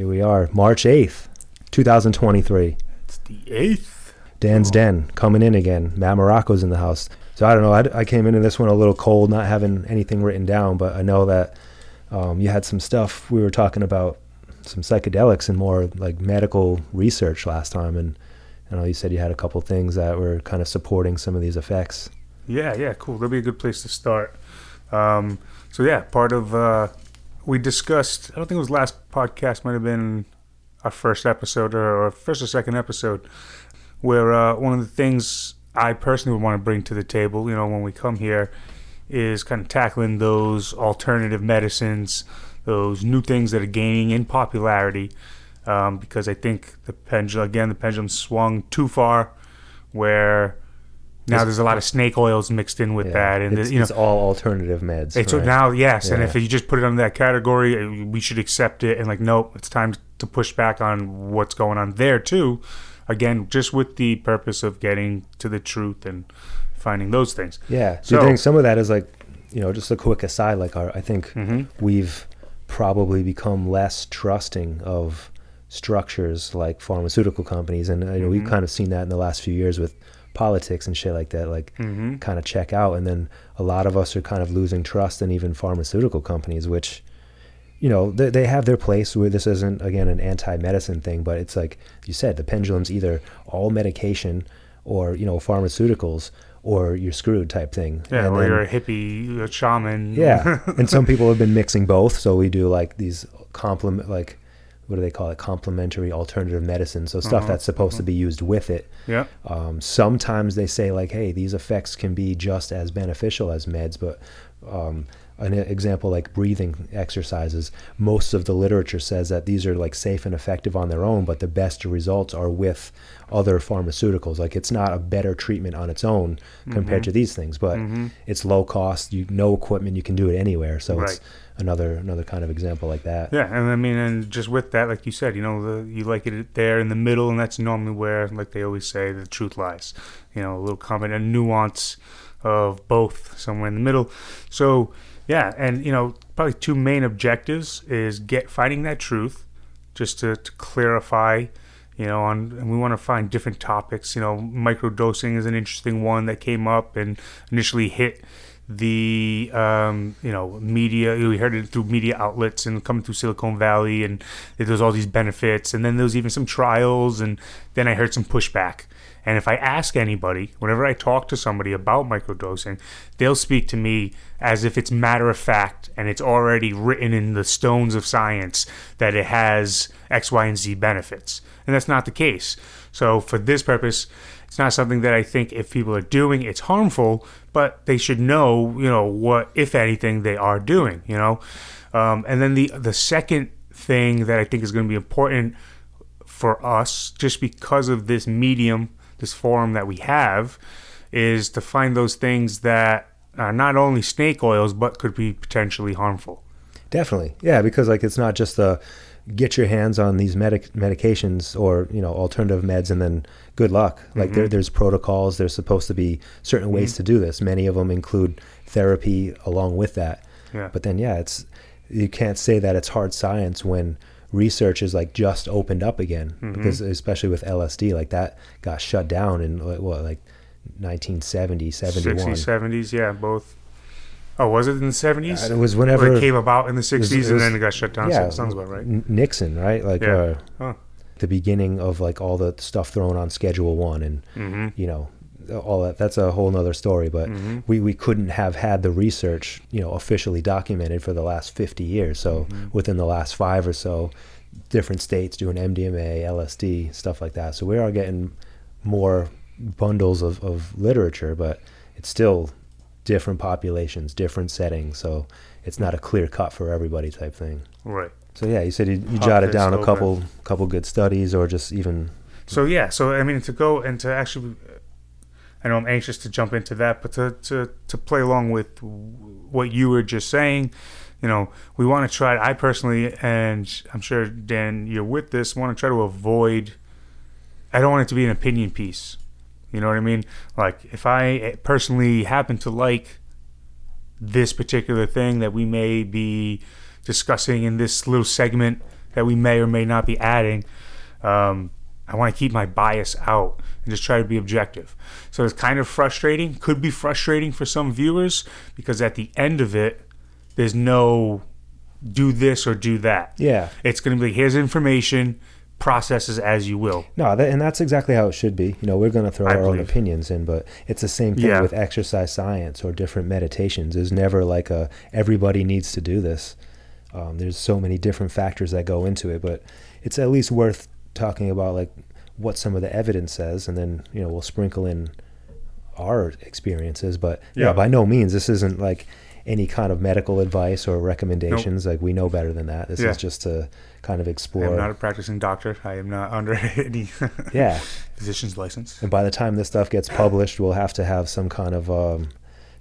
Here we are, March 8th, 2023. It's the eighth. Dan's Oh. Den coming in again. Matt Marrocco's in the house. So I don't know. I, I came into this one a little cold, not having anything written down, but I know that um, you had some stuff. We were talking about some psychedelics and more like medical research last time, and I know you said you had a couple things that were kind of supporting some of these effects. Yeah, yeah, cool. That'd be a good place to start. Um, so yeah, part of uh, we discussed. I don't think it was last podcast. Might have been our first episode or, first or second episode, where uh, one of the things I personally would want to bring to the table, you know, when we come here, is kind of tackling those alternative medicines, those new things that are gaining in popularity. Um, because I think the pendulum again, the pendulum swung too far, where now there's a lot of snake oils mixed in with Yeah, that, and it's, the, you know, it's all alternative meds. it's right? now yes, and if you just put it under that category, uh, we should accept it. And like, nope, it's time to push back on what's going on there too. Again, just with the purpose of getting to the truth and finding those things. Yeah. Do So- you think some of that is like, you know, just a quick aside? Like, our, I think Mhm. we've probably become less trusting of structures like pharmaceutical companies, and you know, we've Mhm. kind of seen that in the last few years with politics and shit like that. Like, Mm-hmm. kind of check out, and then a lot of us are kind of losing trust in even pharmaceutical companies, which. You know, they, they have their place where this isn't, again, an anti medicine thing, but it's like you said, the pendulum's either all medication or, you know, pharmaceuticals or you're screwed type thing. Yeah, And or then- you're a hippie, a shaman. yeah, and some people have been mixing both. So we do like these complement, like what do they call it? Complementary alternative medicine. So stuff Uh-huh, that's supposed to be used with it. yeah. Um, sometimes they say like, hey, these effects can be just as beneficial as meds, but um, an example like breathing exercises, most of the literature says that these are like safe and effective on their own, but the best results are with other pharmaceuticals. Like it's not a better treatment on its own compared Mhm. to these things, but Mhm. it's low cost. You no equipment, you can do it anywhere. So it's Right. Another another kind of example like that. Yeah, and I mean, and just with that, like you said, you know, the, you like it there in the middle, and that's normally where, like they always say, the truth lies. You know, a little comment, a nuance of both somewhere in the middle. So, yeah, and you know, probably two main objectives is get finding that truth, just to, to clarify. You know, on and we want to find different topics. You know, microdosing is an interesting one that came up and initially hit the um, you know media. We heard it through media outlets and coming through Silicon Valley, and there's all these benefits. And then there was even some trials, and then I heard some pushback. And if I ask anybody, whenever I talk to somebody about microdosing, they'll speak to me as if it's matter of fact and it's already written in the stones of science that it has X, Y, and Z benefits. And that's not the case. So for this purpose, it's not something that I think if people are doing, it's harmful, but they should know, you know, what, if anything, they are doing, you know? Um, and then the, the second thing that I think is going to be important for us, just because of this medium, this forum that we have, is to find those things that are not only snake oils, but could be potentially harmful. Definitely, yeah, because like it's not just the get your hands on these medic- medications or you know alternative meds and then good luck. Like there, mm-hmm. there's protocols. There's supposed to be certain ways mm-hmm. to do this. Many of them include therapy along with that. Yeah. But then yeah, it's you can't say that it's hard science when research is like just opened up again mm-hmm. because especially with LSD like that got shut down in like, what like 1970 71 60s, 70s, yeah, both. Oh, was it in the 70s? It was Or whenever it came about in the 60s and then it got shut down. so it sounds about right. Nixon, right? Like Yeah. uh, Huh. the beginning of like all the stuff thrown on Schedule One, and hmm you know all that. That's a whole nother story. But Mhm. we we couldn't have had the research, you know, officially documented for the last fifty years. So Mm-hmm. within the last five or so, different states doing MDMA, LSD, stuff like that. So we are getting more bundles of, of literature, but it's still different populations, different settings. So it's not a clear cut for everybody type thing. Right. So yeah, you said you, you jotted down a open. couple couple good studies, or just even So yeah, so I mean to go and to actually, I know I'm anxious to jump into that, but to to to play along with what you were just saying, you know, we want to try. I personally, and I'm sure Dan, you're with this, want to try to avoid. I don't want it to be an opinion piece. You know what I mean? Like if I personally happen to like this particular thing that we may be discussing in this little segment, that we may or may not be adding, um, I want to keep my bias out and just try to be objective. So it's kind of frustrating. Could be frustrating for some viewers because at the end of it, there's no do this or do that. Yeah. It's going to be here's information, processes as you will. No, that, and that's exactly how it should be. You know, we're going to throw I our own opinions in, but it's the same thing Yeah. with exercise science or different meditations. There's never like a everybody needs to do this. Um, there's so many different factors that go into it, but it's at least worth talking about like what some of the evidence says, and then you know we'll sprinkle in our experiences. But yeah, Yeah. by no means this isn't like any kind of medical advice or recommendations. Like we know better than that. This Yeah. is just to kind of explore. I'm not a practicing doctor. I am not under any yeah. physician's license. And by the time this stuff gets published, we'll have to have some kind of, um,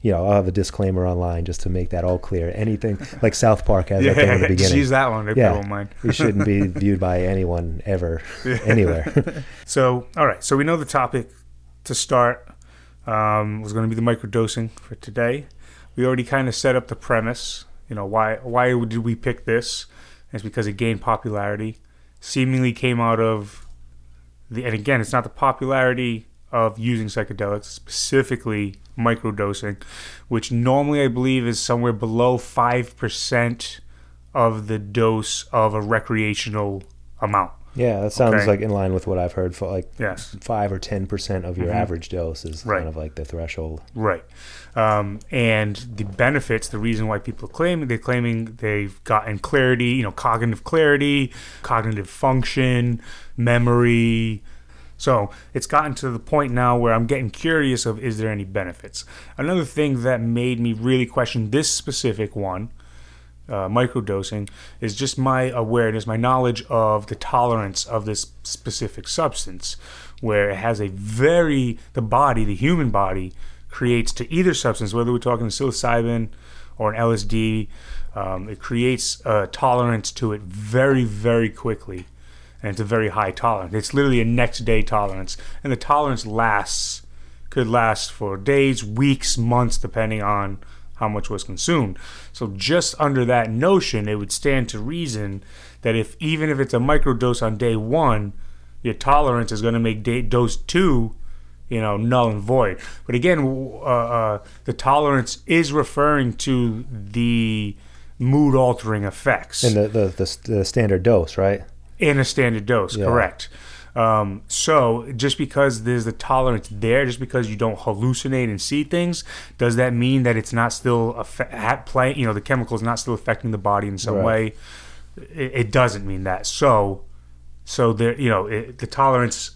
you know, I'll have a disclaimer online just to make that all clear. Anything like South Park has that thing in the beginning. use that one. If Yeah. don't mind. it shouldn't be viewed by anyone ever, anywhere. So, all right. So we know the topic to start um, was going to be the microdosing for today. We already kind of set up the premise. You know, why why did we pick this? It's because it gained popularity. Seemingly came out of the, and again, it's not the popularity of using psychedelics, specifically microdosing, which normally I believe is somewhere below five percent of the dose of a recreational amount. Yeah, that sounds Okay. like in line with what I've heard. For like Yes. five or ten percent of your Mhm. average dose is Right. kind of like the threshold. Right. Um, and the benefits, the reason why people claim they're claiming they've gotten clarity, you know, cognitive clarity, cognitive function, memory. So it's gotten to the point now where I'm getting curious of is there any benefits. Another thing that made me really question this specific one, uh, microdosing, is just my awareness, my knowledge of the tolerance of this specific substance, where it has a very the body, the human body, creates to either substance, whether we're talking psilocybin or an LSD, um, it creates a tolerance to it very, very quickly. And it's a very high tolerance. It's literally a next day tolerance. And the tolerance lasts, could last for days, weeks, months, depending on how much was consumed. So just under that notion, it would stand to reason that if even if it's a microdose on day one, your tolerance is going to make day, dose two you know, null and void. But again, uh, uh, the tolerance is referring to the mood altering effects And the the, the, the standard dose, right? in a standard dose, Yeah. correct. Um, so just because there's the tolerance there, just because you don't hallucinate and see things, does that mean that it's not still affe- at play? You know, the chemical is not still affecting the body in some Right. way. It, it doesn't mean that. So, so there, you know, it, the tolerance.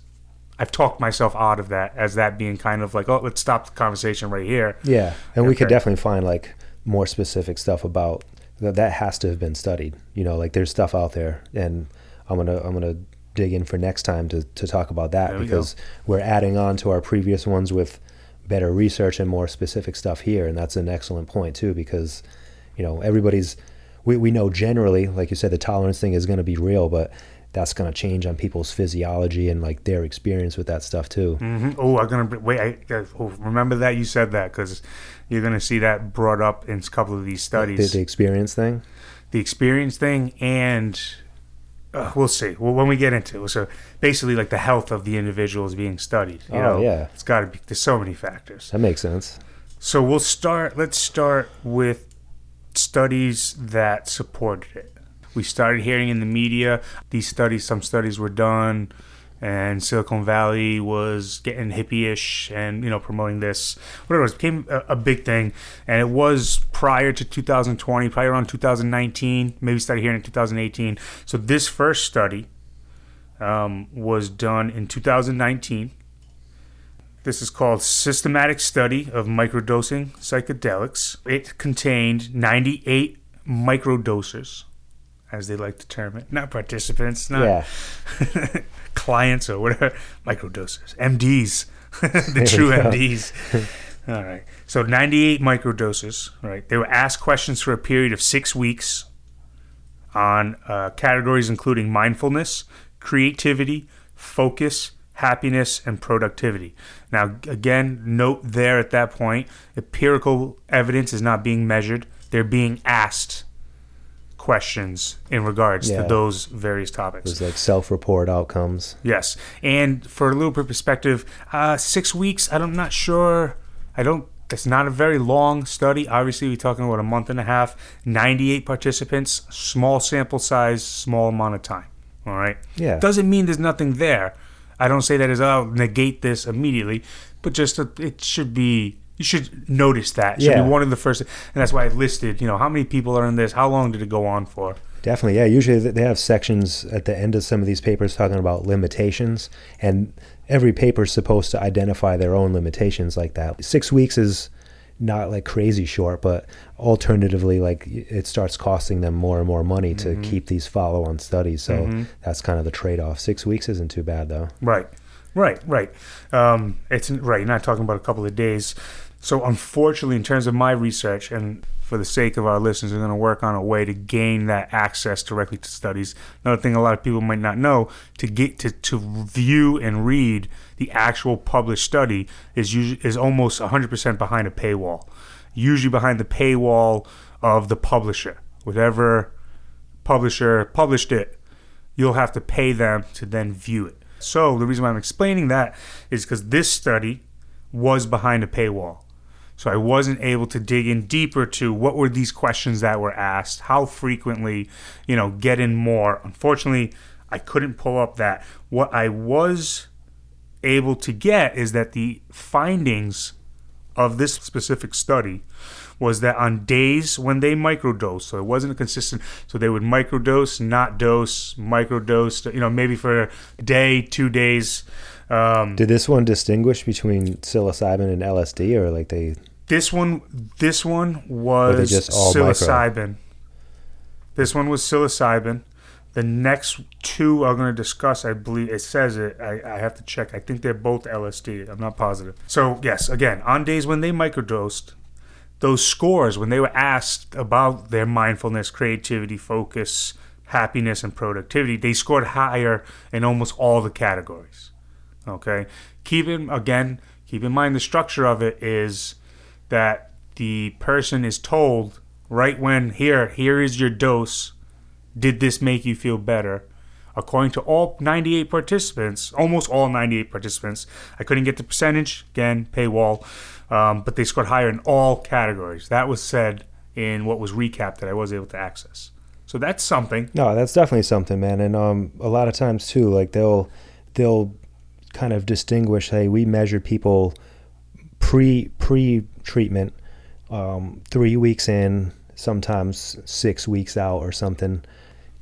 I've talked myself out of that as that being kind of like, oh, let's stop the conversation right here. Yeah, and we could definitely find like more specific stuff about that. That has to have been studied. You know, like there's stuff out there, and I'm gonna I'm gonna dig in for next time to to talk about that There because we're adding on to our previous ones with better research and more specific stuff here, and that's an excellent point too because you know everybody's we we know generally, like you said, the tolerance thing is going to be real, but that's going to change on people's physiology and like their experience with that stuff too. Mm-hmm. Oh, I'm gonna wait. I, I- oh, remember that you said that because you're gonna see that brought up in a couple of these The, studies. the experience thing. the experience thing and uh, we'll see well, when we get into it so basically like the health of the individual is being studied you Oh, know yeah. it's got to be there's so many factors That makes sense. so we'll start let's start with studies that supported it we started hearing in the media these studies some studies were done and Silicon Valley was getting hippie-ish and you know promoting this. Whatever it was, became a, a big thing. And it was prior to 2020 probably around 2019 maybe started here in 2018 so this first study um, was done in 2019 this is called Systematic Study of Microdosing Psychedelics. It contained 98 microdosers, as they like to term it. Not participants, not Yeah. clients or whatever. Microdosers. MDs. the true. MDs. All right. So 98 microdoses, right? They were asked questions for a period of six weeks on uh, categories including mindfulness, creativity, focus, happiness, and productivity. Now, again, note there at that point, empirical evidence is not being measured. They're being asked questions in regards Yeah. to those various topics. There's like self-report outcomes. Yes, and for a little bit of perspective, uh, six weeks. I'm not sure. I don't. That's not a very long study. Obviously, we're talking about a month and a half. 98 participants, small sample size, small amount of time. All right. Yeah. Doesn't mean there's nothing there. I don't say that as I'll negate this immediately, but just that it should be. You should notice that. It should Yeah. be one of the first, and that's why I listed. You know, how many people are in this? How long did it go on for? Definitely, yeah. Usually they have sections at the end of some of these papers talking about limitations, and every paper is supposed to identify their own limitations like that. Six weeks is not like crazy short, but alternatively, like it starts costing them more and more money to keep these follow-on studies. So that's kind of the trade-off. Six weeks isn't too bad though. Right, right, right. Um, it's right. You're not talking about a couple of days. So unfortunately, in terms of my research, and for the sake of our listeners, we're going to work on a way to gain that access directly to studies. Another thing a lot of people might not know to get to to view and read the actual published study is usually is almost 100% behind a paywall. Usually behind the paywall of the publisher, whatever publisher published it you'll have to pay them to then view it. So the reason why I'm explaining that is because this study was behind a paywall. So I wasn't able to dig in deeper to what were these questions that were asked, how frequently, you know, get in more. Unfortunately, I couldn't pull up that. What I was able to get is that the findings of this specific study was that on days when they microdose, so it wasn't consistent, so they would microdose, not dose, microdose, you know, maybe for a day, two days. Um, Did this one distinguish between psilocybin and LSD, or like they? this one, this one was just all micro? psilocybin. This one was psilocybin. The next two I'm going to discuss, I believe it says it. I, I have to check. I think they're both LSD. I'm not positive. So yes, again, on days when they microdosed, those scores when they were asked about their mindfulness, creativity, focus, happiness, and productivity, they scored higher in almost all the categories. Okay, keep in again, keep in mind the structure of it is that the person is told right when here, here is your dose. Did this make you feel better? According to all 98 participants, almost all 98 participants, I couldn't get the percentage again, paywall, um, but they scored higher in all categories. That was said in what was recapped that I was able to access. So that's something. No, that's definitely something, man. And um, a lot of times too, like they'll they'll kind of distinguish. Hey, we measure people pre pre treatment, um, three weeks in, sometimes six weeks out or something.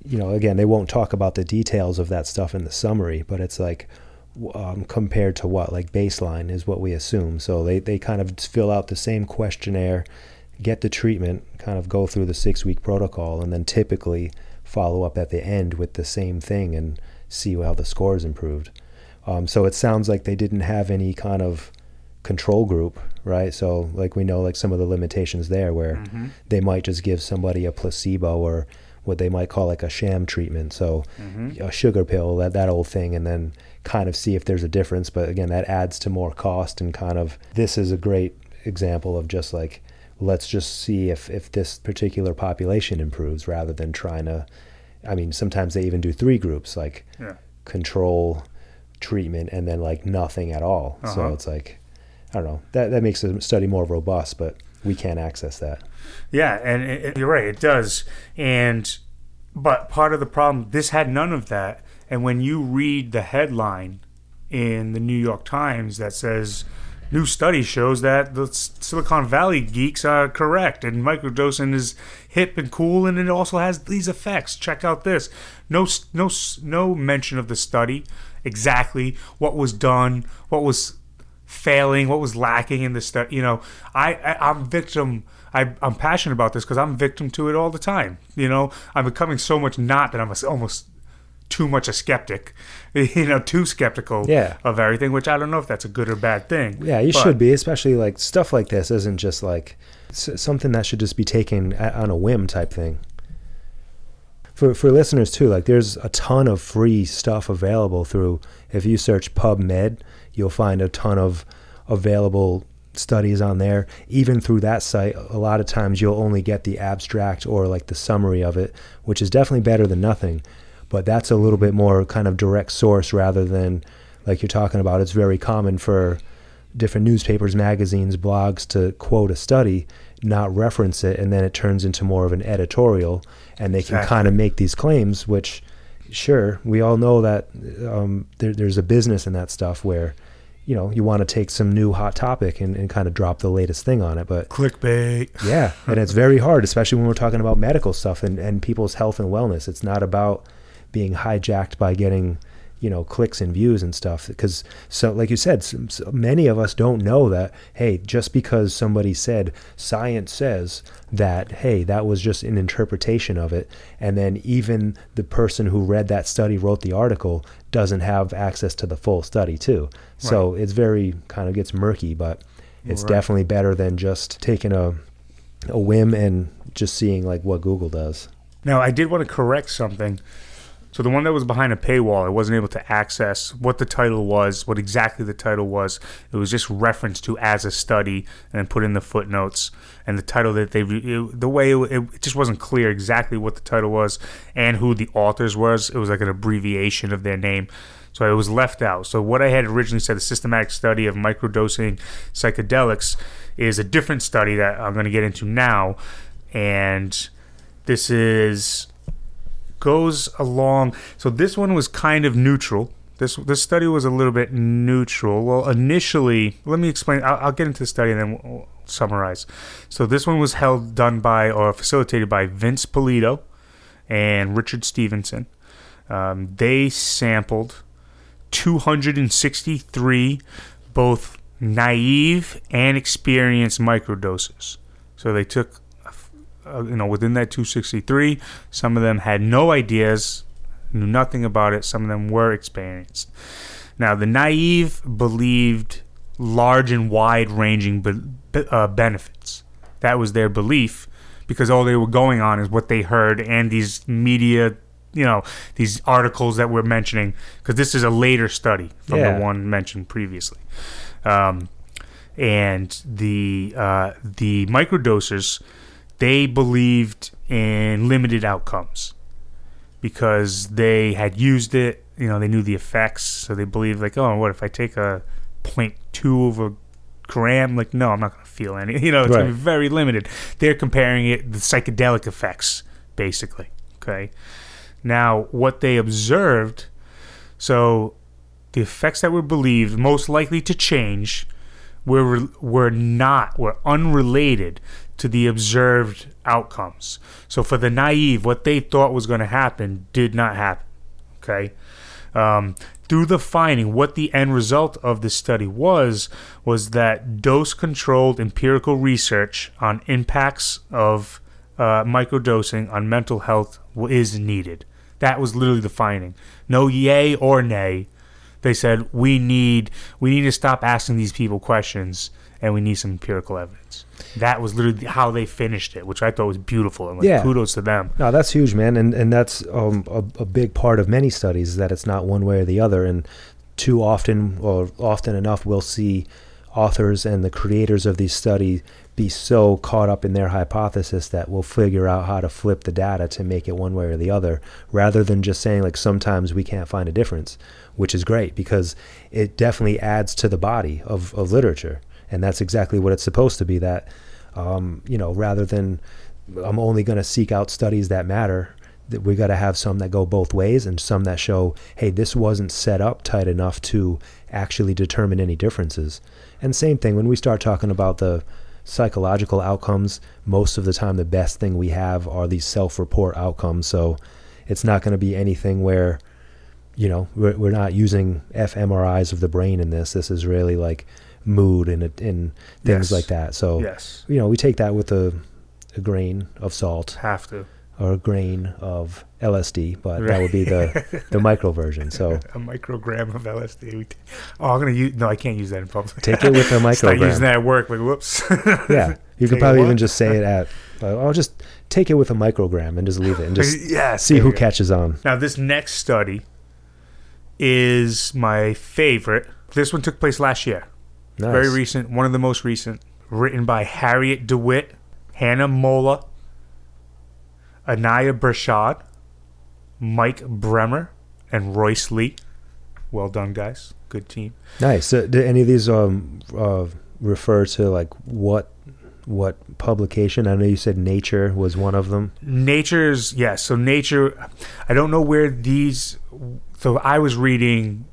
You know, again, they won't talk about the details of that stuff in the summary, but it's like um, compared to what like baseline is what we assume. So they they kind of fill out the same questionnaire, get the treatment, kind of go through the six week protocol, and then typically follow up at the end with the same thing and see how the scores improved. Um, so it sounds like they didn't have any kind of control group, right? So like we know like some of the limitations there where Mm-hmm. they might just give somebody a placebo or what they might call like a sham treatment. So Mm-hmm. a sugar pill, that that old thing, and then kind of see if there's a difference. But again, that adds to more cost and kind of this is a great example of just like let's just see if if this particular population improves rather than trying to. I mean, sometimes they even do three groups like Yeah. control, treatment, and then like nothing at all. So Uh-huh. it's like I don't know that that makes the study more robust, but we can't access that. Yeah, and it, it- you're right, it does. And but part of the problem, this had none of that. And when you read the headline in the New York Times that says new study shows that the Silicon Valley geeks are correct and microdosing is hip and cool and it also has these effects. Check out this. No no no mention of the study, exactly what was done, what was failing, what was lacking in the study. You know, I, I I'm victim. I, I'm passionate about this because I'm victim to it all the time. You know, I'm becoming so much not that I'm almost too much a skeptic. You know, too skeptical Yeah. of everything, which I don't know if that's a good or bad thing. Yeah, you But- should be, especially like stuff like this isn't just like something that should just be taken on a whim type thing. For for listeners too, like there's a ton of free stuff available through. If you search PubMed, you'll find a ton of available studies on there. Even through that site, a lot of times you'll only get the abstract or like the summary of it, which is definitely better than nothing. But that's a little bit more kind of direct source rather than like you're talking about. It's very common for different newspapers, magazines, blogs to quote a study, not reference it, and then it turns into more of an editorial, and they can kind of make these claims, which sure we all know that um, there, there's a business in that stuff where you know you want to take some new hot topic and, and kind of drop the latest thing on it but Clickbait. yeah and it's very hard especially when we're talking about medical stuff and, and people's health and wellness it's not about being hijacked by getting you know clicks and views and stuff because so like you said some, so many of us don't know that hey just because somebody said science says that hey that was just an interpretation of it and then even the person who read that study wrote the article doesn't have access to the full study too so it's very kind of gets murky but it's Right. definitely better than just taking a a whim and just seeing like what Google does. Now, I did want to correct something. So the one that was behind a paywall, I wasn't able to access what the title was, what exactly the title was. It was just referenced to as a study, and then put in the footnotes and the title that they. It, the way it, it just wasn't clear exactly what the title was and who the authors was. It was like an abbreviation of their name. So it was left out. So what I had originally said, a systematic study of microdosing psychedelics, is a different study that I'm going to get into now, and this is goes along. So this one was kind of neutral. This this study was a little bit neutral. Well, initially, let me explain. I'll, I'll get into the study and then we'll, summarize. So this one was held, done by, or facilitated by Vince Polito and Richard Stevenson. Um, they sampled 263 both naive and experienced microdoses. So they took, uh, you know, within that 263, some of them had no ideas, knew nothing about it. Some of them were experienced. Now, the naive believed large and wide ranging be- be- uh, benefits. That was their belief because all they were going on is what they heard and these media, you know, these articles that we're mentioning because this is a later study from Yeah. the one mentioned previously. Um, and the uh, the microdosers, they believed in limited outcomes because they had used it. You know, they knew the effects, so they believed like, oh, what if I take a 0.2 of a gram? Like, no, I'm not going to feel any. You know, it's going to be very limited. They're comparing it the psychedelic effects, basically. Okay. Now, what they observed, so the effects that were believed most likely to change were were not were unrelated to the observed outcomes. So for the naive, what they thought was going to happen did not happen. Okay. Um, through the finding, what the end result of this study was was that dose-controlled empirical research on impacts of uh, microdosing on mental health is needed. That was literally the finding. No yay or nay. They said we need we need to stop asking these people questions and we need some empirical evidence. That was literally how they finished it, which I thought was beautiful. And like, Yeah. kudos to them. No, that's huge, man, and and that's um, a, a big part of many studies is that it's not one way or the other, and too often or often enough we'll see authors and the creators of these studies be so caught up in their hypothesis that we'll figure out how to flip the data to make it one way or the other rather than just saying like sometimes we can't find a difference which is great because it definitely adds to the body of, of literature. And that's exactly what it's supposed to be that um, you know rather than i'm only going to seek out studies that matter that we got to have some that go both ways and some that show hey this wasn't set up tight enough to actually determine any differences. And same thing when we start talking about the psychological outcomes most of the time the best thing we have are these self-report outcomes. So it's not going to be anything where you know we're, we're not using fMRIs of the brain in this this is really like mood and and things Yes. like that so Yes, you know we take that with a, a grain of salt have to. or a grain of LSD, but that would be the the micro version. So a microgram of LSD. Oh, I'm gonna use. No, I can't use that in public. take it with a microgram. Start using that at work. Like, whoops. Yeah, you could probably even just say it at. Uh, I'll just take it with a microgram and just leave it and just yeah. see who catches on. Now, this next study is my favorite. This one took place last year. Nice. Very recent, one of the most recent, written by Harriet de Wit, Hannah Molla, Anaya Bershad, Mike Bremmer, and Royce Lee. Well done, guys. Good team. Nice. So, do any of these um uh, refer to like what what publication? I know you said Nature was one of them. Nature's yes. So nature, I don't know where these. So I was reading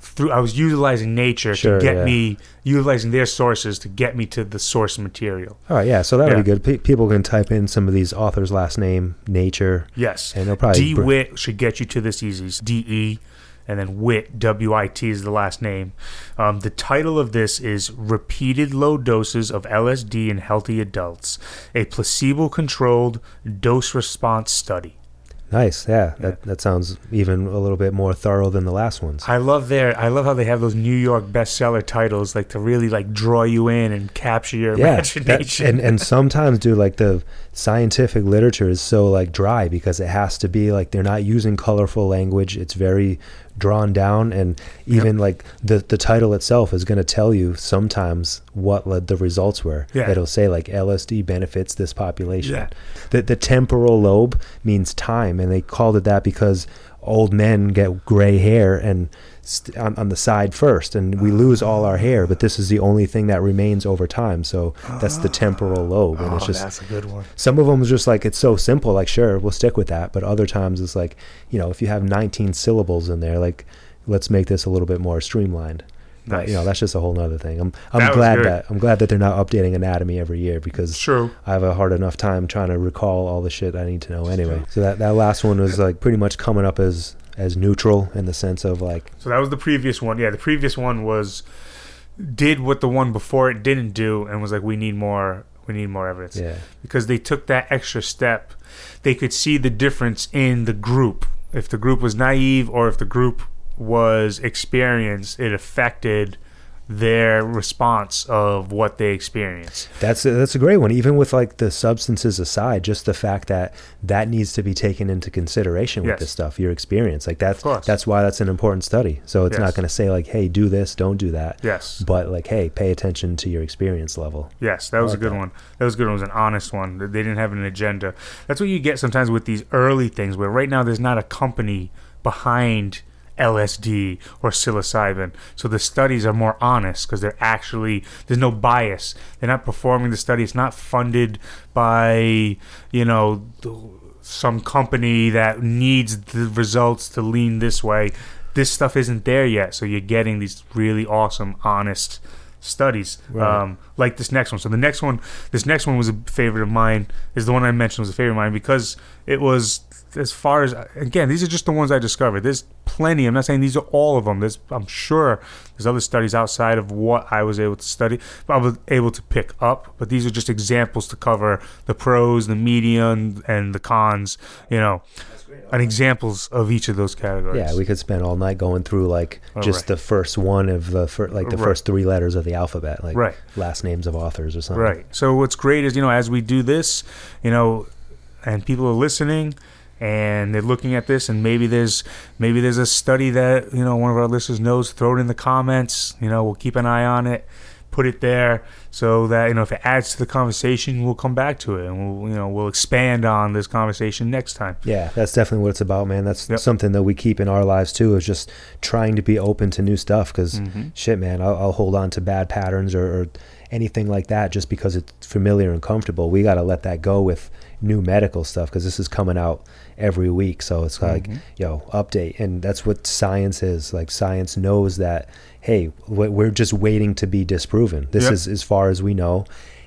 through. I was utilizing nature Sure, to get yeah. me utilizing their sources to get me to the source material. All right, yeah. So that'll Yeah. be good. Pe- people can type in some of these authors' last name, Nature, Yes, and they'll probably. D br- Wit should get you to this easy. D E, and then Wit W I T is the last name. Um, the title of this is "Repeated Low Doses of LSD in Healthy Adults: A Placebo-Controlled Dose Response Study." Nice. Yeah, that that sounds even a little bit more thorough than the last ones. I love their. I love how they have those New York bestseller titles, like to really like draw you in and capture your yeah, that- and and sometimes, do like the scientific literature is so like dry because it has to be like they're not using colorful language. It's very drawn down, and even like the the title itself is going to tell you sometimes what like, the results were. Yeah. It'll say like LSD benefits this population. Yeah. The the temporal lobe means time, and they called it that because old men get gray hair and st- on, on the side first, and we ah. lose all our hair. But this is the only thing that remains over time. So that's the temporal ah. lobe, and oh, it's just that's a good one. some of them is just like it's so simple. Like sure, we'll stick with that. But other times it's like you know if you have 19 syllables in there, like let's make this a little bit more streamlined. But Nice. you know that's just a whole nother thing. I'm I'm was glad that I'm glad that they're not updating anatomy every year because True. I have a hard enough time trying to recall all the shit I need to know anyway. So that, that last one was like pretty much coming up as as neutral in the sense of like So that was the previous one. Yeah, the previous one was did what the one before it didn't do, and was like, we need more. We need more evidence. yeah because they took that extra step. They could see the difference in the group. If the group was naive or if the group was experienced, it affected their response of what they experience. That's a, that's a great one. Even with like the substances aside, just the fact that that needs to be taken into consideration with Yes. this stuff, your experience. Like that's that's why that's an important study. So it's not going to say like, hey, do this, don't do that. Yes. But like, hey, pay attention to your experience level. Yes, that was like a good that. one. That was a good one. It was an honest one. They didn't have an agenda. That's what you get sometimes with these early things where right now there's not a company behind LSD or psilocybin. So the studies are more honest because they're actually, there's no bias. They're not performing the study. It's not funded by, you know, some company that needs the results to lean this way. This stuff isn't there yet. So you're getting these really awesome, honest studies Right. um, like this next one. So the next one, this next one was a favorite of mine. Is the one I mentioned was a favorite of mine because it was as far as again, these are just the ones I discovered. There's plenty. I'm not saying these are all of them. There's I'm sure there's other studies outside of what I was able to study, but I was able to pick up. But these are just examples to cover the pros, the media, and, and the cons. You know, and examples of each of those categories. Yeah, we could spend all night going through like Oh, just right. the first one of the fir- like the Right. first three letters of the alphabet, like Right. last names of authors or something. Right. So what's great is you know as we do this, you know, and people are listening and they're looking at this and maybe there's maybe there's a study that you know one of our listeners knows throw it in the comments you know we'll keep an eye on it put it there so that you know if it adds to the conversation we'll come back to it and we'll you know we'll expand on this conversation next time Yeah, that's definitely what it's about, man. That's Yep. something that we keep in our lives too, is just trying to be open to new stuff. Because Mhm. shit, man, I'll, I'll hold on to bad patterns or, or anything like that just because it's familiar and comfortable. We got to let that go with new medical stuff because this is coming out every week. So it's like, Mhm. yo, update, and that's what science is. Like science knows that, hey, we- we're just waiting to be disproven. This Yep. is as far as we know.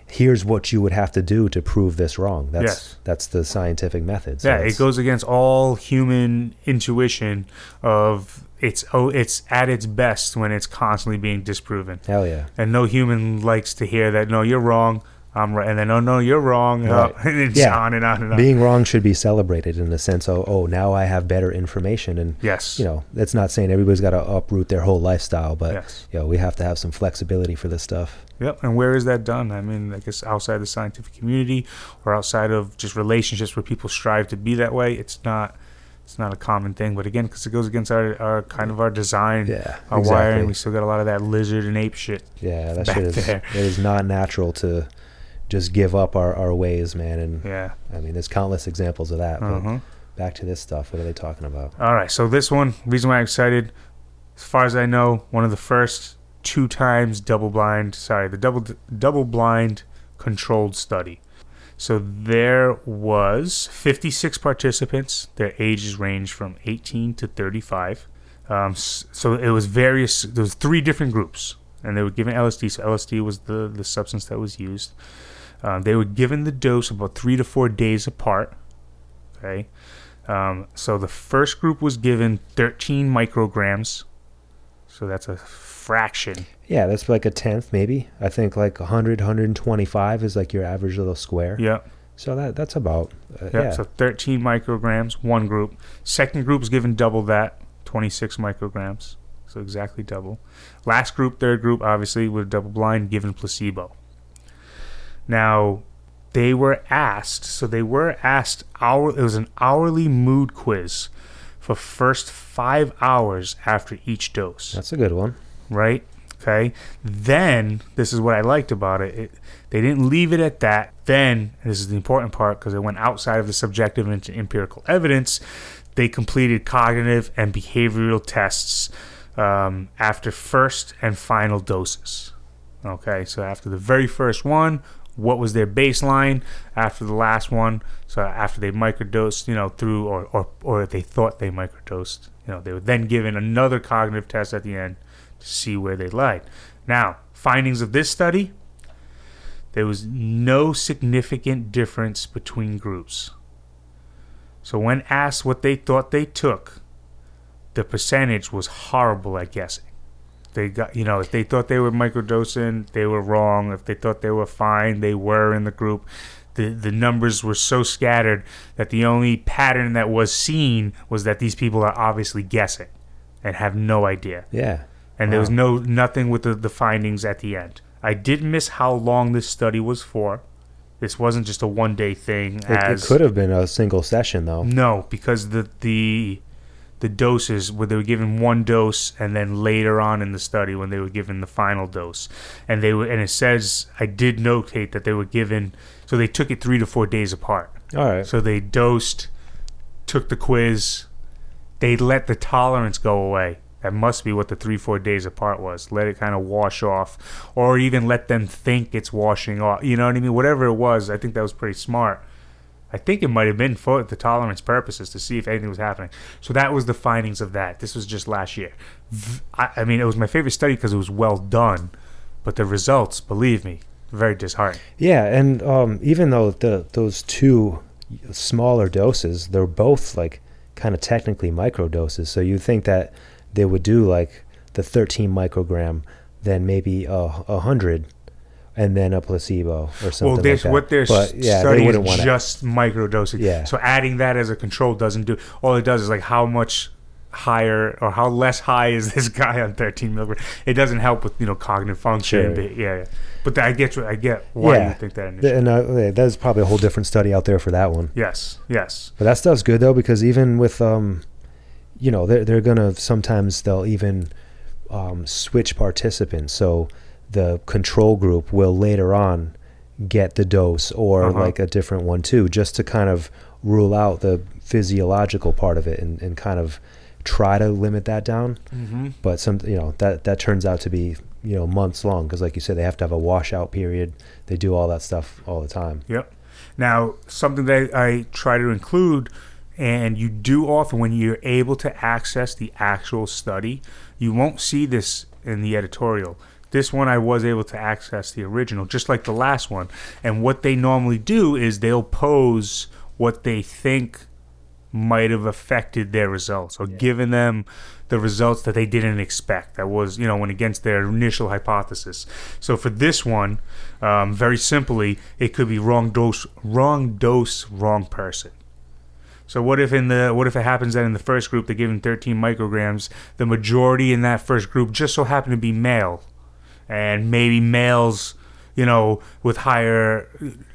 Here's what you would have to do to prove this wrong. That's Yes. that's the scientific method. So yeah, it goes against all human intuition of it's oh it's at its best when it's constantly being disproven. Hell yeah. and no human likes to hear that. No, you're wrong. I'm right, and then oh no, you're wrong. Right. it's Yeah. on and on and on. Being wrong should be celebrated in the sense of, oh, now I have better information. And, yes, you know, that's not saying everybody's got to uproot their whole lifestyle, but, Yes. you know, we have to have some flexibility for this stuff. Yep. And where is that done? I mean, I guess outside the scientific community or outside of just relationships where people strive to be that way, it's not. It's not a common thing, but again, because it goes against our, our kind of our design, Yeah, our exactly. wiring, we still got a lot of that lizard and ape shit. Yeah, that shit is there. it is not natural to just give up our, our ways, man. And Yeah. I mean, there's countless examples of that. But Uh-huh. back to this stuff. What are they talking about? All right, so this one, reason why I'm excited, as far as I know, one of the first two times double blind, sorry, the double double blind controlled study. So there was 56 participants. Their ages range from 18 to 35. Um, so it was various. There was three different groups, and they were given LSD. So LSD was the the substance that was used. Um, they were given the dose about three to four days apart. Okay. Um, so the first group was given 13 micrograms. So that's a fraction. Yeah, that's like a tenth, maybe. I think like 100, 125 is like your average little square. Yeah. So that that's about uh, Yeah. yeah. So 13 micrograms, one group. Second group was given double that, 26 micrograms. So exactly double. Last group, third group, obviously, with double blind, given placebo. Now, they were asked, so they were asked, hour, it was an hourly mood quiz for first five hours after each dose. that's a good one. right? Okay. Then this is what I liked about it. it they didn't leave it at that. Then this is the important part because it went outside of the subjective into empirical evidence. They completed cognitive and behavioral tests um, after first and final doses. Okay, so after the very first one, what was their baseline? After the last one, so after they microdosed, you know, through or or or they thought they microdosed, you know, they were then given another cognitive test at the end to see where they lied. Now, findings of this study there was no significant difference between groups. So, when asked what they thought they took, the percentage was horrible at guessing. They got, you know, if they thought they were microdosing, they were wrong. If they thought they were fine, they were in the group. The, the numbers were so scattered that the only pattern that was seen was that these people are obviously guessing and have no idea Yeah. and there was no nothing with the, the findings at the end. I did miss how long this study was for. This wasn't just a one day thing. It, it could have been a single session though. no, because the the the doses where they were given one dose and then later on in the study when they were given the final dose and they were and it says I did notate that they were given so they took it three to four days apart. All right. So they dosed, took the quiz, they let the tolerance go away. That must be what the three, four days apart was. Let it kind of wash off, or even let them think it's washing off. You know what I mean? Whatever it was, I think that was pretty smart. I think it might have been for the tolerance purposes to see if anything was happening. So that was the findings of that. This was just last year. I mean, it was my favorite study because it was well done, but the results, believe me, very disheartening. Yeah, and um, even though the those two smaller doses, they're both like kind of technically micro doses. So you think that they would do like the 13 microgram, then maybe a, a hundred, and then a placebo or something well, this like that. what they're but yeah, studying wouldn't is just microdosing. Yeah. So adding that as a control doesn't do. All it does is like how much higher or how less high is this guy on 13 milligrams. It doesn't help with you know cognitive function. Sure. But yeah, yeah. But I get I get why Yeah. you think that. Initially. And uh, there's probably a whole different study out there for that one. yes, yes, But that stuff's good though because even with um, you know, they're they're gonna sometimes they'll even um, switch participants. So the control group will later on get the dose or Uh-huh. like a different one too, just to kind of rule out the physiological part of it and, and kind of try to limit that down. mm-hmm. But some you know that that turns out to be you know months long because like you said they have to have a washout period. They do all that stuff all the time. Yep. Now, something that I try to include, and you do often when you're able to access the actual study, you won't see this in the editorial. This one I was able to access the original, just like the last one. And what they normally do is they'll pose what they think might have affected their results or given them the results that they didn't expect. That was, you know, went against their initial hypothesis. So for this one, um, very simply, it could be wrong dose, wrong dose, wrong person. So what if in the what if it happens that in the first group they're given 13 micrograms, the majority in that first group just so happen to be male, and maybe males, you know, with higher,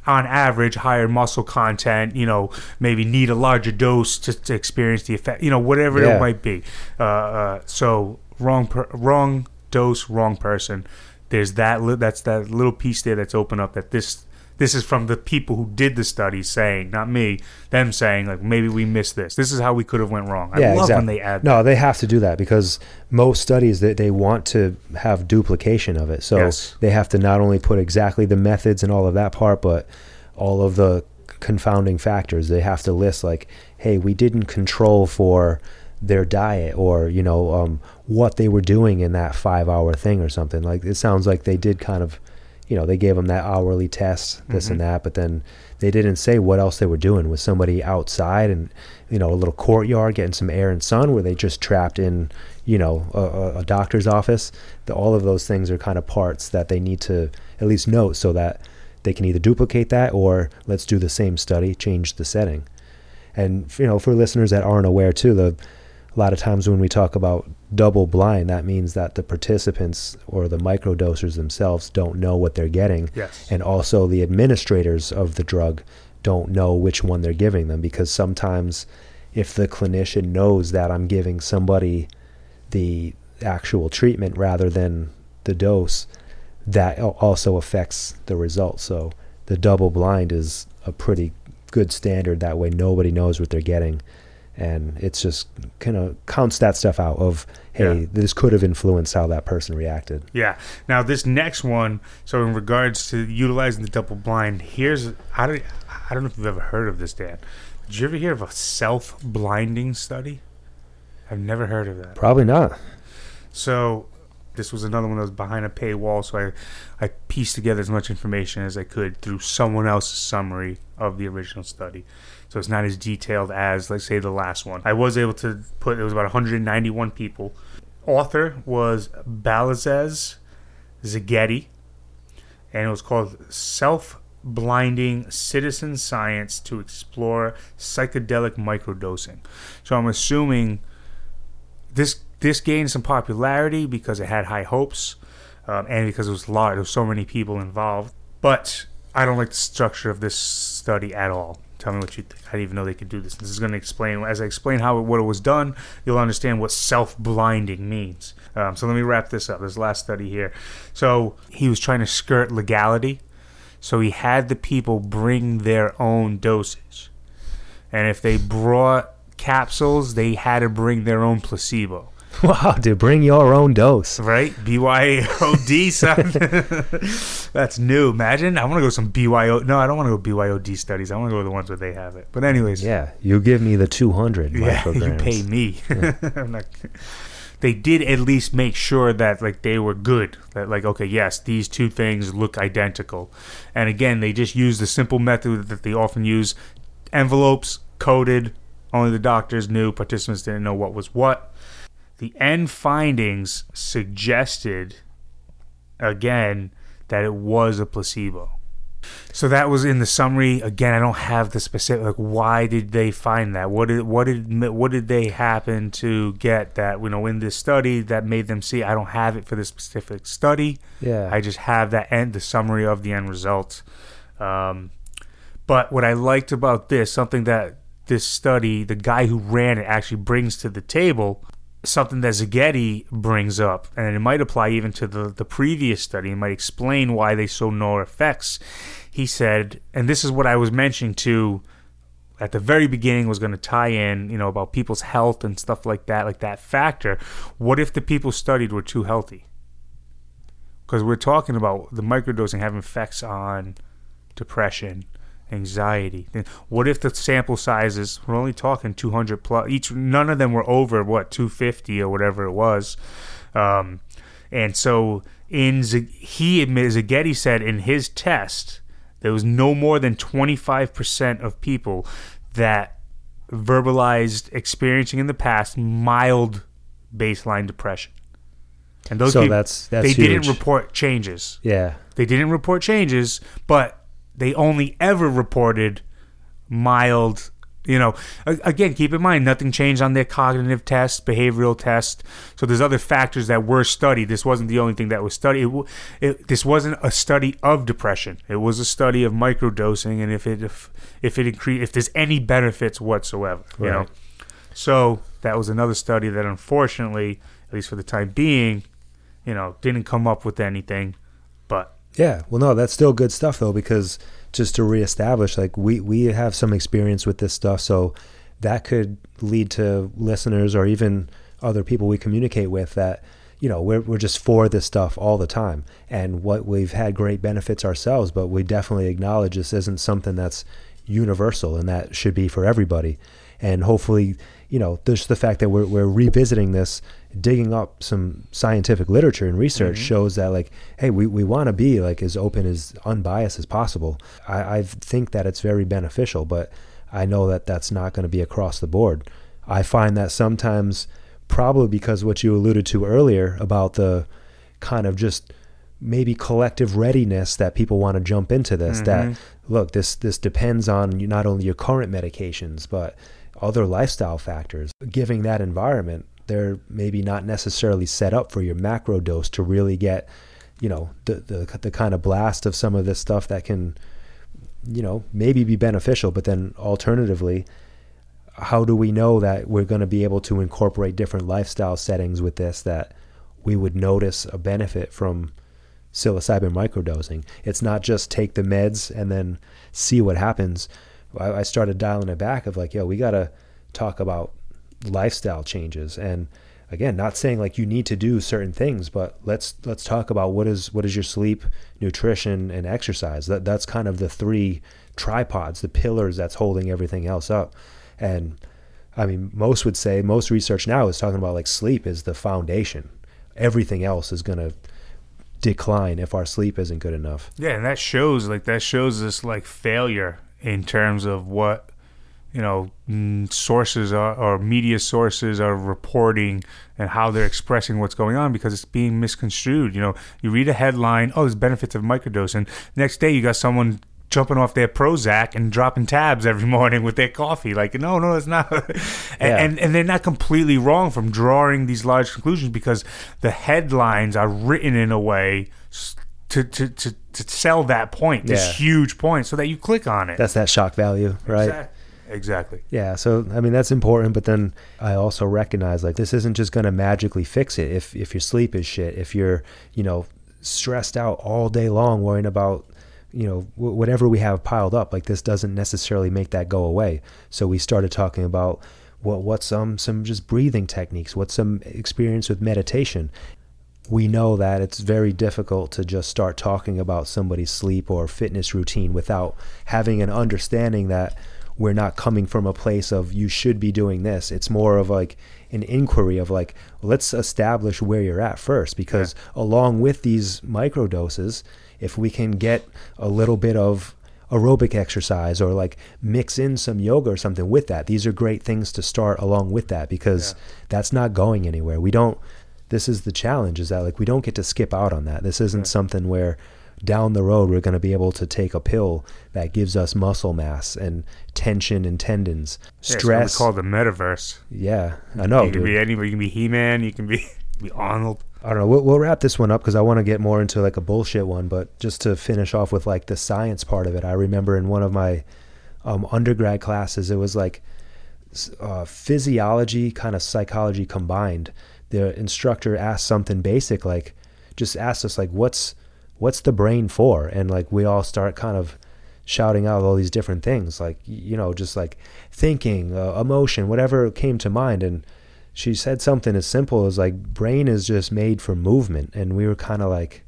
on average, higher muscle content, you know, maybe need a larger dose to, to experience the effect, you know, whatever Yeah. it might be. Uh, uh, so wrong, per, wrong dose, wrong person. There's that. Li- that's that little piece there that's open up. That this. This is from the people who did the study saying, not me, them saying like maybe we missed this. This is how we could have went wrong. I yeah, love exactly. when they add no, they have to do that because most studies that they want to have duplication of it. So Yes. they have to not only put exactly the methods and all of that part, but all of the confounding factors. They have to list like, hey, we didn't control for their diet or you know um, what they were doing in that five hour thing or something. Like it sounds like they did kind of, you know, they gave them that hourly test, this and mm-hmm. that, but then they didn't say what else they were doing. Was somebody outside and you know a little courtyard getting some air and sun? Were they just trapped in you know a, a- a doctor's office? The, all of those things are kind of parts that they need to at least note so that they can either duplicate that or let's do the same study, change the setting. And you know, for listeners that aren't aware too, the a lot of times when we talk about double blind, that means that the participants or the microdosers themselves don't know what they're getting, Yes. and also the administrators of the drug don't know which one they're giving them because sometimes if the clinician knows that I'm giving somebody the actual treatment rather than the dose, that also affects the results. So the double blind is a pretty good standard. That way, nobody knows what they're getting, and it's just kind of counts that stuff out of hey, Yeah. this could have influenced how that person reacted. Yeah. Now this next one, so in regards to utilizing the double blind, here's I don't I don't know if you've ever heard of this, Dan. Did you ever hear of a self-blinding study? I've never heard of that. Probably not. So this was another one that was behind a paywall, so I I pieced together as much information as I could through someone else's summary of the original study. So it's not as detailed as, let's say, the last one. I was able to put it was about 191 people. Author was Balázs Szigeti, and it was called Self Blinding Citizen Science to Explore Psychedelic Microdosing. So I'm assuming this this gained some popularity because it had high hopes um, and because it was large. There was so many people involved. But I don't like the structure of this study at all. Tell me what you think. I didn't even know they could do this. This is going to explain as I explain how what it was done. You'll understand what self-blinding means. Um, so let me wrap this up. This last study here. So he was trying to skirt legality. So he had the people bring their own dosage. And if they brought capsules, they had to bring their own placebo. Wow, dude, bring your own dose. Right? BYOD, son. That's new. Imagine. I want to go some BYO. No, I don't want to go BYOD studies. I want to go to the ones where they have it. But, anyways. Yeah, you give me the 200 Yeah, you pay me. I'm not, they did at least make sure that like they were good. That like okay, yes, these two things look identical. And again, they just used the simple method that they often use: envelopes coded. Only the doctors knew. Participants didn't know what was what. The end findings suggested again that it was a placebo. So that was in the summary. Again, I don't have the specific. Like, why did they find that? What did what did what did they happen to get that you know in this study that made them see? I don't have it for this specific study. Yeah. I just have that end the summary of the end result. Um, but what I liked about this, something that this study, the guy who ran it, actually brings to the table, something that Szigeti brings up, and it might apply even to the, the previous study. It might explain why they saw no effects. He said, and this is what I was mentioning to at the very beginning was going to tie in, you know, about people's health and stuff like that, like that factor. What if the people studied were too healthy? Because we're talking about the microdosing having effects on depression, anxiety. Then what if the sample sizes? We're only talking 200 plus. Each none of them were over what 250 or whatever it was. Um, and so in Z- he admits Szigeti said in his test there was no more than 25% of people that verbalized experiencing in the past mild baseline depression. And those So people, that's- that's they didn't report changes. yeah. They didn't report changes, but they only ever reported mild You know, again, keep in mind nothing changed on their cognitive test, behavioral test. So there's other factors that were studied. This wasn't the only thing that was studied. It, it, this wasn't a study of depression. It was a study of microdosing and if it if if it increase if there's any benefits whatsoever. You know, so that was another study that unfortunately, at least for the time being, you know, didn't come up with anything. But yeah, well, no, that's still good stuff though because just to reestablish like we we have some experience with this stuff so that could lead to listeners or even other people we communicate with that you know we're, we're just for this stuff all the time. And what we've had great benefits ourselves but we definitely acknowledge this isn't something that's universal and that should be for everybody. And hopefully you know just the fact that we're, we're revisiting this digging up some scientific literature and research mm-hmm. shows that like hey we, we want to be like as open as unbiased as possible I, I think that it's very beneficial but i know that that's not going to be across the board i find that sometimes probably because what you alluded to earlier about the kind of just maybe collective readiness that people want to jump into this mm-hmm. that look this this depends on not only your current medications but other lifestyle factors giving that environment they're maybe not necessarily set up for your macro dose to really get, you know, the the the kind of blast of some of this stuff that can, you know, maybe be beneficial. But then alternatively, how do we know that we're going to be able to incorporate different lifestyle settings with this that we would notice a benefit from psilocybin microdosing? It's not just take the meds and then see what happens. I, I started dialing it back of like, yo, we got to talk about lifestyle changes. And again not saying like you need to do certain things but let's let's talk about what is what is your sleep nutrition and exercise. That that's kind of the three tripods the pillars that's holding everything else up. And i mean most would say most research now is talking about like sleep is the foundation. Everything else is going to decline if our sleep isn't good enough. Yeah and that shows like that shows this like failure in terms of what you know mm, sources are, or media sources are reporting and how they're expressing what's going on because it's being misconstrued. You know, you read a headline, oh, there's benefits of microdosing. Next day, you got someone jumping off their Prozac and dropping tabs every morning with their coffee. Like, no, no, it's not. and, yeah. and, and they're not completely wrong from drawing these large conclusions because the headlines are written in a way to to to, to sell that point, this yeah. huge point, so that you click on it. That's that shock value, right? Exactly. Exactly. Yeah. So I mean that's important, but then I also recognize like this isn't just going to magically fix it. If if your sleep is shit, if you're you know stressed out all day long worrying about you know w- whatever we have piled up, like this doesn't necessarily make that go away. So we started talking about what what's some some just breathing techniques, what's some experience with meditation. We know that it's very difficult to just start talking about somebody's sleep or fitness routine without having an understanding that we're not coming from a place of you should be doing this. It's more of like an inquiry of like let's establish where you're at first because yeah. along with these micro doses, if we can get a little bit of aerobic exercise or like mix in some yoga or something with that. These are great things to start along with that because yeah. that's not going anywhere. We don't this is the challenge is that like we don't get to skip out on that. This isn't yeah. something where down the road we're going to be able to take a pill that gives us muscle mass and tension and tendons. Stress. yeah, called the metaverse. Yeah i know you can dude. be anybody you can be he-man. You can be, be arnold. I don't know. We'll, we'll wrap this one up because i want to get more into like a bullshit one but just to finish off with like the science part of it i remember in one of my um, undergrad classes it was like uh, physiology kind of psychology combined the instructor asked something basic like just asked us like what's what's the brain for? And like we all start kind of shouting out all these different things, like you know, just like thinking, uh, emotion, whatever came to mind. And she said something as simple as like brain is just made for movement, and we were kind of like,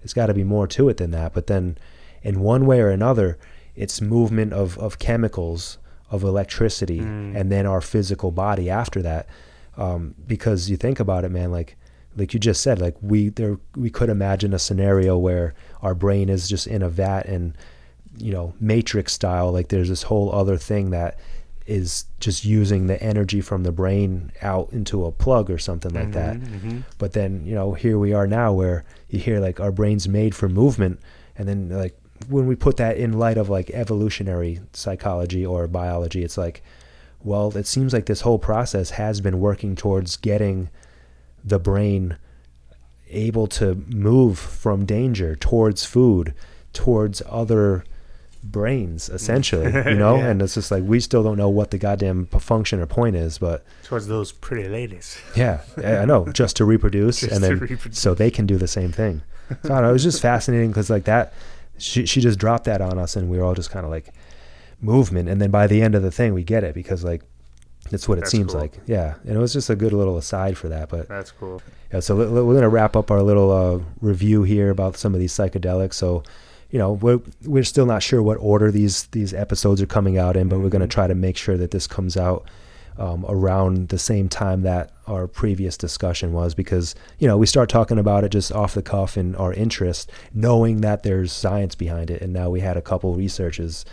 there's got to be more to it than that. But then, in one way or another, it's movement of of chemicals, of electricity, mm. and then our physical body after that. Um, because you think about it, man, like like you just said, like we there we could imagine a scenario where our brain is just in a vat and you know matrix style like there's this whole other thing that is just using the energy from the brain out into a plug or something like mm-hmm, that. Mm-hmm. But then, you know, here we are now where you hear like our brain's made for movement and then like when we put that in light of like evolutionary psychology or biology, it's like, well, it seems like this whole process has been working towards getting the brain able to move from danger towards food, towards other brains, mm. essentially, you know? Yeah. And it's just like, we still don't know what the goddamn function or point is, but Towards those pretty ladies. yeah, I know, just to reproduce Just and then reproduce. so they can do the same thing. So I don't know, it was just fascinating because like that, she, she just dropped that on us and we were all just kind of like movement. And then by the end of the thing, we get it because like, that's what it That's seems cool. like. Yeah. And it was just a good little aside for that. But That's cool. yeah, so we're going to wrap up our little uh, review here about some of these psychedelics. So, you know, we're, we're still not sure what order these, these episodes are coming out in, but we're going to try to make sure that this comes out um, around the same time that our previous discussion was because, you know, we start talking about it just off the cuff in our interest, knowing that there's science behind it. And now we had a couple researches,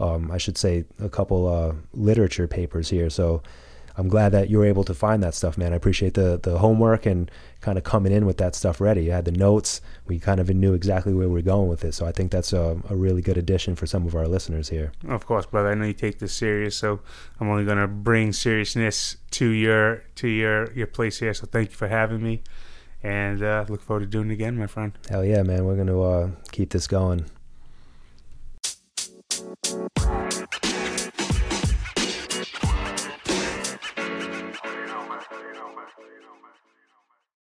um, I should say, a couple uh, literature papers here. So, I'm glad that you were able to find that stuff, man. I appreciate the the homework and kind of coming in with that stuff ready. You had the notes. We kind of knew exactly where we were going with it. So I think that's a, a really good addition for some of our listeners here. Of course, brother. I know you take this serious, so I'm only gonna bring seriousness to your to your your place here. So thank you for having me, and uh, look forward to doing it again, my friend. Hell yeah, man. We're going to uh, keep this going. Bye.